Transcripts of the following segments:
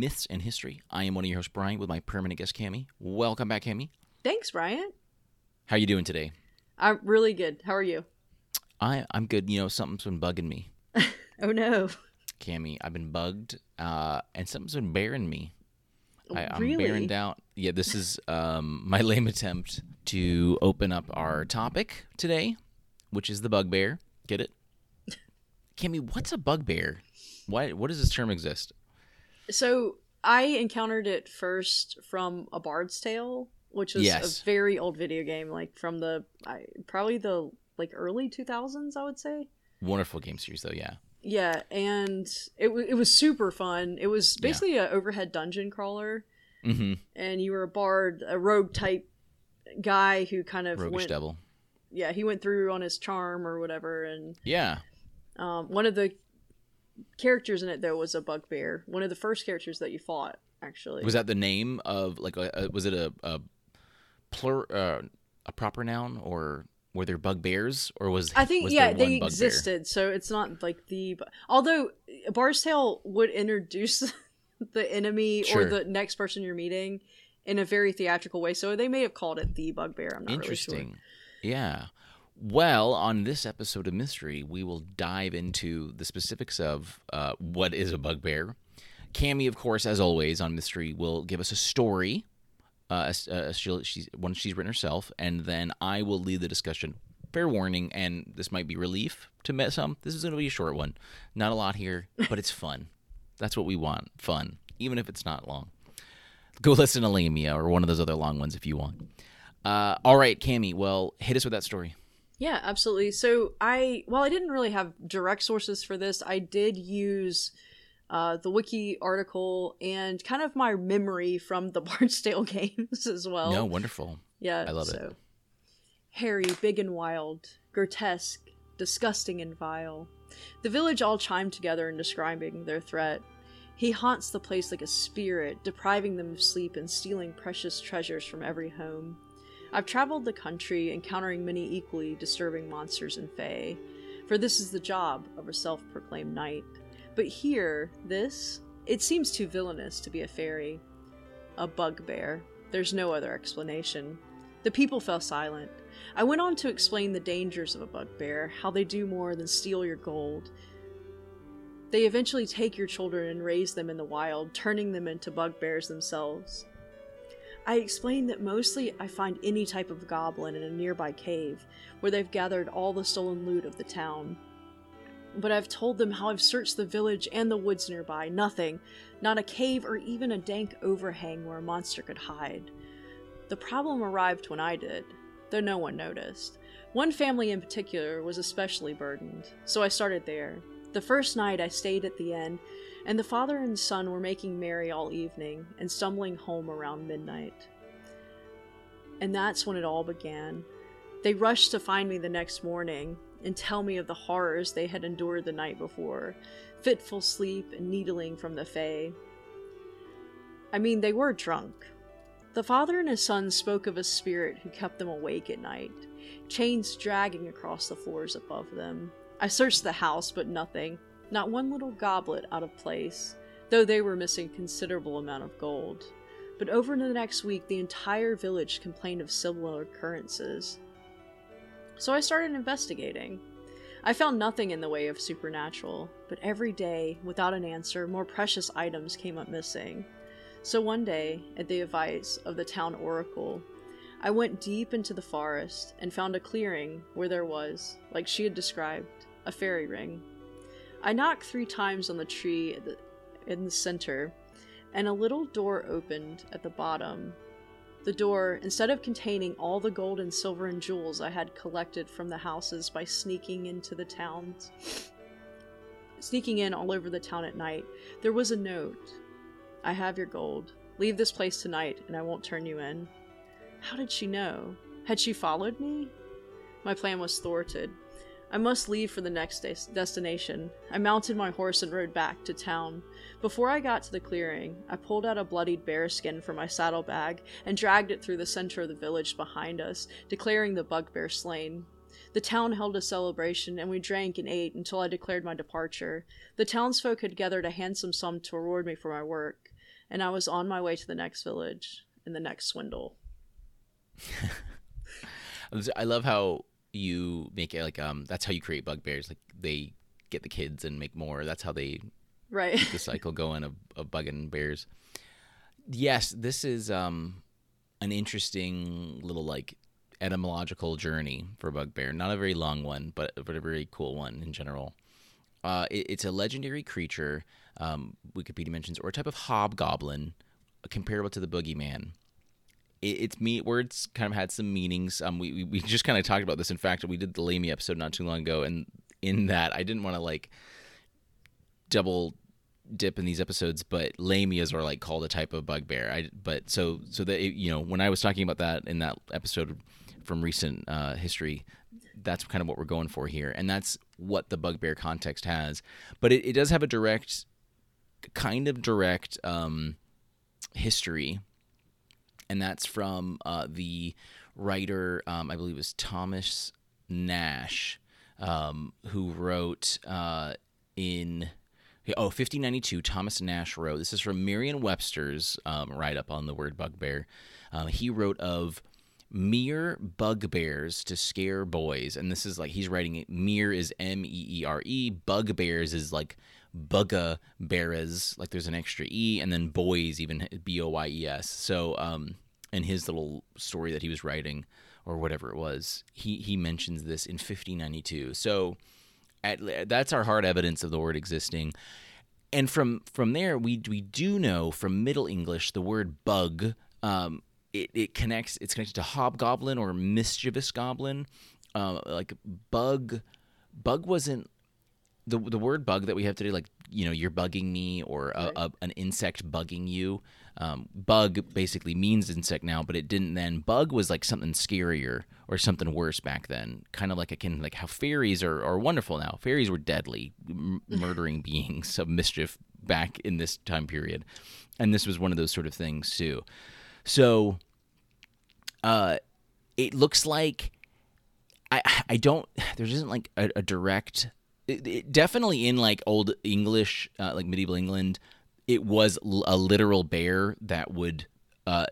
Myths and History. I am one of your hosts, Brian, with my permanent guest, Cami. Welcome back, Cami. Thanks, Brian. How are you doing today? I'm really good. How are you? I I'm good. You know, something's been bugging me, Oh no. Cami. I've been bugged, uh, and something's been bearing me. I, I'm really? bearing down. Yeah, this is um, my lame attempt to open up our topic today, which is the bugbear. Get it? Cami, what's a bugbear? Why? What does this term exist? So I encountered it first from A Bard's Tale, which was Yes. a very old video game, like from the I, probably the like early 2000s, I would say. Wonderful game series, though. Yeah. Yeah, and it w- it was super fun. It was Yeah. basically a overhead dungeon crawler, Mm-hmm. and you were a bard, a rogue type guy who kind of Roguish went devil. yeah he went through on his charm or whatever and Yeah. Um, one of the characters in it though was a bugbear. One of the first characters that you fought, actually. Was that the name of like? A, a- was it a a plur uh, a proper noun or were there bugbears or was I think was yeah, they existed, so it's not like the. Although Bard's Tale would introduce the enemy Sure. or the next person you're meeting in a very theatrical way, so they may have called it the bugbear. I'm not Interesting. really sure. Yeah. Well, on this episode of Mystery, we will dive into the specifics of uh, what is a bugbear. Cami, of course, as always on Mystery, will give us a story. Uh, uh, she'll, she's one she's written herself, and then I will lead the discussion. Fair warning, and this might be relief to some. This is going to be a short one, not a lot here, but it's fun. That's what we want, fun, even if it's not long. Go listen to Lamia or one of those other long ones if you want. Uh, all right, Cami. Well, hit us with that story. Yeah, absolutely. So I, while I didn't really have direct sources for this, I did use uh, the wiki article and kind of my memory from the Bard's Tale games as well. no, wonderful. yeah, I love it. so. Hairy, big and wild, grotesque, disgusting and vile. The village all chimed together in describing their threat. He haunts the place like a spirit, depriving them of sleep and stealing precious treasures from every home. I've traveled the country, encountering many equally disturbing monsters and fae, for this is the job of a self proclaimed knight. But here, this, it seems too villainous to be a fairy. A bugbear. There's no other explanation. The people fell silent. I went on to explain the dangers of a bugbear, how they do more than steal your gold. They eventually take your children and raise them in the wild, turning them into bugbears themselves. I explained that mostly I find any type of goblin in a nearby cave, where they've gathered all the stolen loot of the town. But I've told them how I've searched the village and the woods nearby. Nothing. Not a cave or even a dank overhang where a monster could hide. The problem arrived when I did, though no one noticed. One family in particular was especially burdened, so I started there. The first night I stayed at the inn, and the father and son were making merry all evening and stumbling home around midnight. And that's when it all began. They rushed to find me the next morning and tell me of the horrors they had endured the night before fitful sleep and needling from the Fae. I mean, they were drunk. The father and his son spoke of a spirit who kept them awake at night, chains dragging across the floors above them. I searched the house, but nothing. Not one little goblet out of place, though they were missing considerable amount of gold. But over the next week, the entire village complained of similar occurrences. So I started investigating. I found nothing in the way of supernatural, but every day, without an answer, more precious items came up missing. So one day, at the advice of the town oracle, I went deep into the forest and found a clearing where there was, like she had described, a fairy ring. I knocked three times on the tree in the center, and a little door opened at the bottom. The door, instead of containing all the gold and silver and jewels I had collected from the houses by sneaking into the towns, sneaking in all over the town at night, there was a note. I have your gold. Leave this place tonight, and I won't turn you in. How did she know? Had she followed me? My plan was thwarted. I must leave for the next des- destination. I mounted my horse and rode back to town. Before I got to the clearing, I pulled out a bloodied bearskin from my saddlebag and dragged it through the center of the village behind us, declaring the bugbear slain. The town held a celebration, and we drank and ate until I declared my departure. The townsfolk had gathered a handsome sum to reward me for my work. and I was on my way to the next village in the next swindle. I love how you make it like um that's how you create bugbears like they get the kids and make more. That's how they Right. the cycle going of, of bugging bears. Yes this is um an interesting little like etymological journey for bugbear. Not a very long one but but a very cool one in general. Uh it, it's a legendary creature um wikipedia mentions or a type of hobgoblin comparable to the boogeyman it's me words kind of had some meanings. Um, we, we, we just kind of talked about this. In fact, we did the Lamia episode not too long ago, and in that, I didn't want to like double dip in these episodes, but lamias are like called a type of bugbear. I but so so that you know when I was talking about that in that episode from recent uh, history, that's kind of what we're going for here, and that's what the bugbear context has. But it, it does have a direct, kind of direct um, history and that's from uh, the writer, um, I believe it was Thomas Nashe, um, who wrote uh, in. Oh, 1592, Thomas Nashe wrote. This is from Merriam Webster's um, write up on the word bugbear. Um, he wrote of mere bugbears to scare boys. And this is like, he's writing it. Mere is M E E R E. Bugbears is like bugga bears like there's an extra e and then boys even b-o-y-e-s so um in his little story that he was writing or whatever it was he he mentions this in 1592 so at, that's our hard evidence of the word existing. And from from there we we do know from middle english the word bug um it, it connects it's connected to hobgoblin or mischievous goblin. Uh, like bug bug wasn't the the word bug that we have today, like you know, you're bugging me, or a, Right. a, an insect bugging you. Um, bug basically means insect now, but it didn't then. Bug was like something scarier or something worse back then. Kind of like akin like how fairies are, are wonderful now. Fairies were deadly, m- murdering beings of mischief back in this time period, and this was one of those sort of things too. So, uh, it looks like I I don't there isn't like a, a direct it, it- definitely in like old English uh, like medieval England it was l- a literal bear that would uh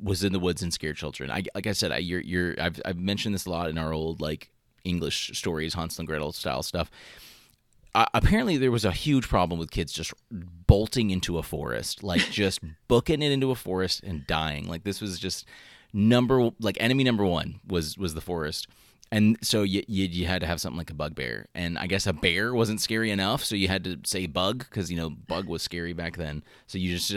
was in the woods and scared children. I like I said I you're you're I've I've mentioned this a lot in our old like English stories Hansel and Gretel style stuff. Uh, apparently there was a huge problem with kids just bolting into a forest like just booking it into a forest and dying like this was just number like enemy number one was was the forest and so you, you you had to have something like a bugbear. And i guess a bear wasn't scary enough so you had to say bug because you know bug was scary back then. So you just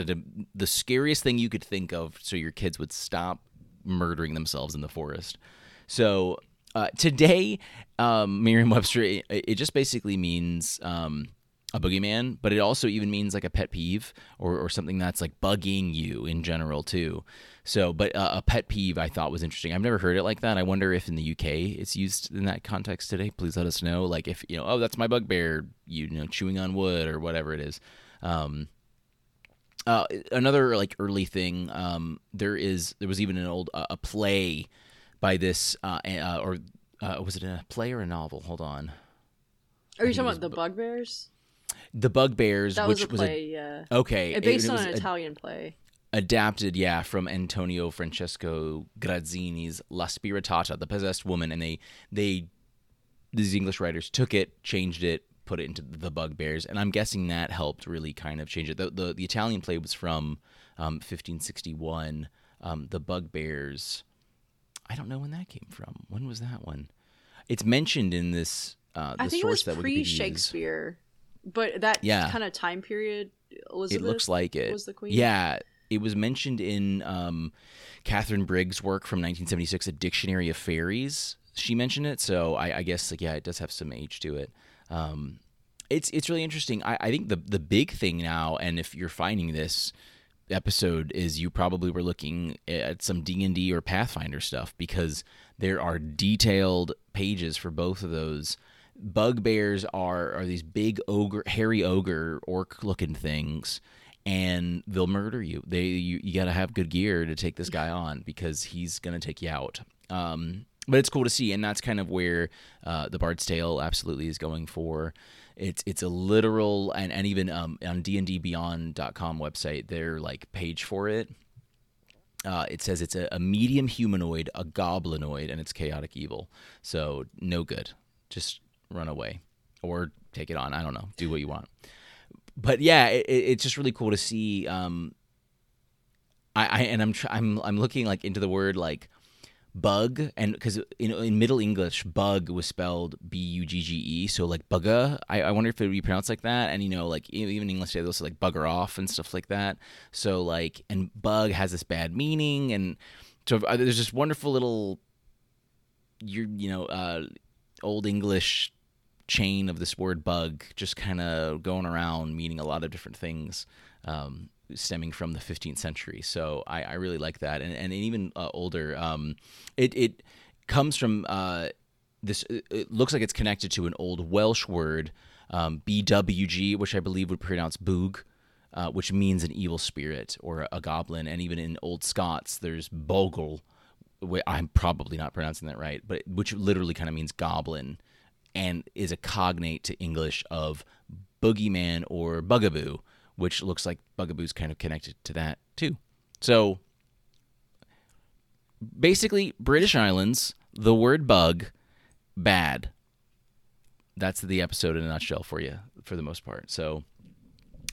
the scariest thing you could think of so your kids would stop murdering themselves in the forest. So uh, today um, merriam-webster it, it just basically means um, a boogeyman, but it also even means like a pet peeve or, or something that's like bugging you in general too. So, but uh, a pet peeve I thought was interesting. I've never heard it like that. I wonder if in the UK it's used in that context today. Please let us know. Like if you know, oh, that's my bugbear. You know, chewing on wood or whatever it is. Um, uh, another like early thing. Um, there is there was even an old uh, a play by this uh, uh, or uh, was it a play or a novel? Hold on. Are you talking about the bu- bugbears? The Bugbears, That which was a play, yeah. okay, based it on was an a- Italian play. adapted, yeah, from Antonio Francesco Grazzini's La Spiritata, the possessed woman, and they they these English writers took it, changed it, put it into the Bugbears, and I'm guessing that helped really kind of change it. The the, the Italian play was from um, 1561. Um, the Bugbears, I don't know when that came from. When was that one? It's mentioned in this uh, the I think it source was that pre. Shakespeare, but that Yeah. kind of time period. Elizabeth it looks like it was the queen. yeah it was mentioned in um, Katharine Briggs work from 1976 a dictionary of fairies she mentioned it so i, I guess like yeah it does have some age to it um, it's it's really interesting I, I think the the big thing now and if you're finding this episode is you probably were looking at some d&d or pathfinder stuff because there are detailed pages for both of those bugbears are are these big ogre hairy ogre orc looking things and they'll murder you they you, you got to have good gear to take this guy on because he's to take you out um but it's cool to see, and that's kind of where uh, the Bard's Tale absolutely is going for. It's it's a literal and, and even um, on dndbeyond.com website their like page for it. Uh, it says it's a, a medium humanoid, a goblinoid, and it's chaotic evil. So no good. Just run away or take it on. I don't know. Do what you want. But yeah, it, it's just really cool to see. Um, I, I and I'm I'm I'm looking like into the word like bug and because in, in middle english bug was spelled b-u-g-g-e so like bugger I, I wonder if it would be pronounced like that and you know like even english they also like bugger off and stuff like that so like and bug has this bad meaning and so uh, there's this wonderful little you you know uh old english chain of this word bug just kind of going around meaning a lot of different things um, stemming from the 15th century. So I, I really like that, and and even uh, older. Um, it it comes from uh, this. It looks like it's connected to an old Welsh word, um, BWG, which I believe would pronounce boog. Uh, which means an evil spirit or a goblin, and even in Old Scots, there's bogle. I'm probably not pronouncing that right, but which literally kind of means goblin, and is a cognate to English of boogeyman or bugaboo which looks like Bugaboo's kind of connected to that too. So basically, British Islands, the word bug, bad. That's the episode in a nutshell for you, for the most part. So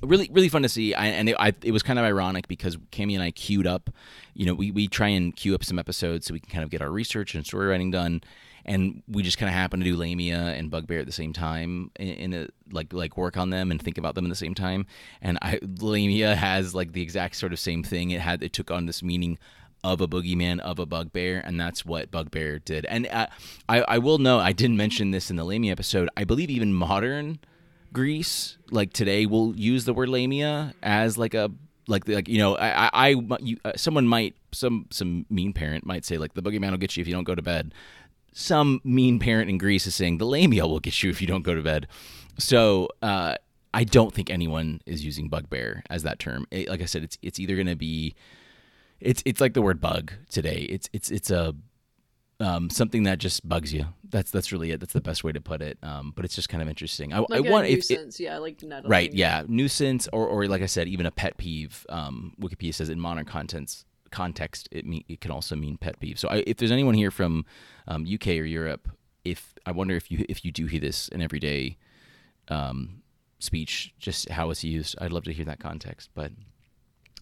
really, really fun to see. I, and it, I, it was kind of ironic because Cami and I queued up. You know, we, we try and queue up some episodes so we can kind of get our research and story writing done and we just kind of happen to do Lamia and Bugbear at the same time in, in a, like like work on them and think about them at the same time. And I Lamia has like the exact sort of same thing. It had it took on this meaning of a boogeyman of a bugbear, and that's what Bugbear did. And uh, I I will know I didn't mention this in the Lamia episode. I believe even modern Greece, like today, will use the word Lamia as like a like like you know I I, you, uh, someone might some some mean parent might say like the boogeyman will get you if you don't go to bed some mean parent in Greece is saying the lamia will get you if you don't go to bed. So uh, I don't think anyone is using bugbear as that term. It, like I said, it's it's either going to be it's it's like the word bug today. It's it's it's a um, something that just bugs you. That's that's really it. That's the best way to put it. Um, but it's just kind of interesting. I, like I want nuisance, if it, yeah, like right, yeah, nuisance or or like I said, even a pet peeve. Um, Wikipedia says in modern contents context, it mean it can also mean pet peeve. So I, if there's anyone here from um, UK or Europe, if I wonder if you if you do hear this in everyday um, speech, just how it's used, I'd love to hear that context. But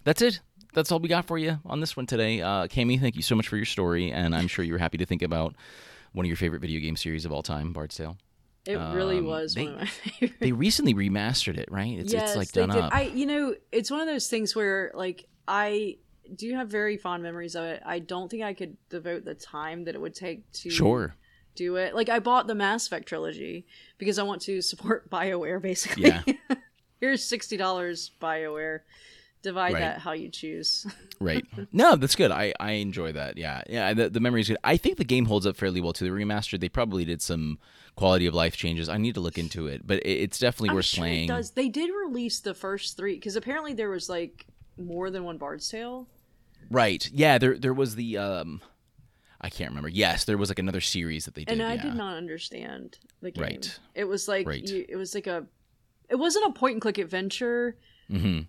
that's it. That's all we got for you on this one today. Uh, Cami, thank you so much for your story, and I'm sure you were happy to think about one of your favorite video game series of all time, Bard's Tale. It really Um, was they- one of my favorites. They recently remastered it, right? It's yes, it's like done up. I, you know, it's one of those things where, like, I do have very fond memories of it. I don't think I could devote the time that it would take to sure. do it. Like, I bought the Mass Effect trilogy because I want to support BioWare. Basically, Yeah. here's sixty dollars, BioWare. Divide Right. that how you choose. Right. No, that's good. I, I enjoy that. Yeah. Yeah. The, the memory is good. I think the game holds up fairly well to The remastered, they probably did some quality of life changes. I need to look into it, but it, it's definitely I'm worth sure playing. it does. They did release the first three because apparently there was like more than one Bard's Tale. Right. Yeah. There there was the um, I can't remember. Yes, there was like another series that they did. and I yeah. did not understand the game. Right. It was like Right. you, it was like a, it wasn't a point and click adventure. hmm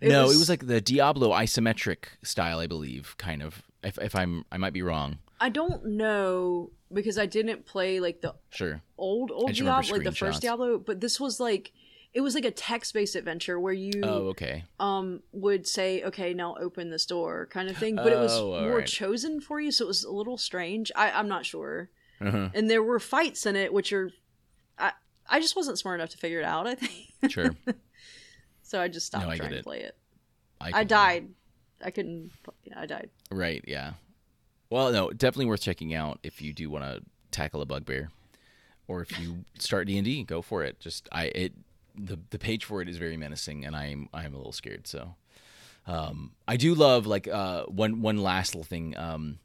It no, was- it was like the Diablo isometric style, I believe. Kind of. If if I'm I might be wrong. I don't know because I didn't play like the Sure. old old Diablo, like the first Diablo, but this was like it was like a text based adventure where you Oh, okay. um would say okay now open this door kind of thing, but it was Oh, more right. chosen for you, so it was a little strange. I I'm not sure, Uh-huh. and there were fights in it which are, I I just wasn't smart enough to figure it out. I think Sure. so. I just stopped No, I trying to play it. I can- died. I couldn't. Yeah, I died. Right, yeah. Well, no, definitely worth checking out if you do want to tackle a bugbear, or if you start D and D, go for it. Just I it the the page for it is very menacing, and I'm I'm a little scared. So, um, I do love like uh one one last little thing. Um,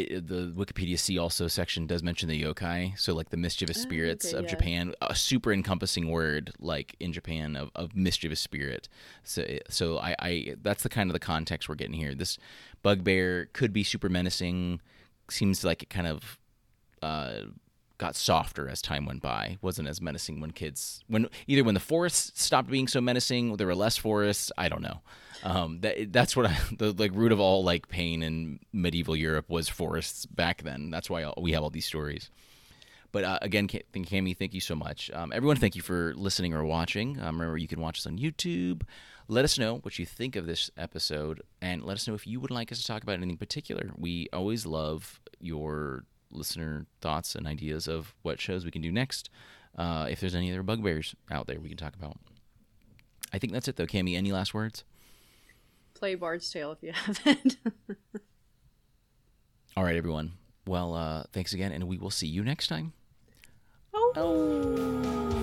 it, the Wikipedia C also section does mention the yokai, so like the mischievous Oh, spirits okay, of yeah. Japan, a super encompassing word like in Japan of, of mischievous spirit. So so I, I that's the kind of the context we're getting here. This bugbear could be super menacing. Seems like it kind of uh, got softer as time went by. wasn't as menacing when kids when either when the forests stopped being so menacing, there were less forests. I don't know. Um, that that's what I, the like root of all like pain in medieval Europe was forests back then. That's why we have all these stories. But uh, again, Cami, thank you so much. Um, everyone, thank you for listening or watching. Um, remember, you can watch us on YouTube. Let us know what you think of this episode, and let us know if you would like us to talk about anything particular. We always love your listener thoughts and ideas of what shows we can do next. Uh, if there's any other bugbears out there we can talk about. I think that's it, though. Cami, any last words? Play Bard's Tale if you haven't. All right, everyone. Well, uh, thanks again, and we will see you next time. oh. oh.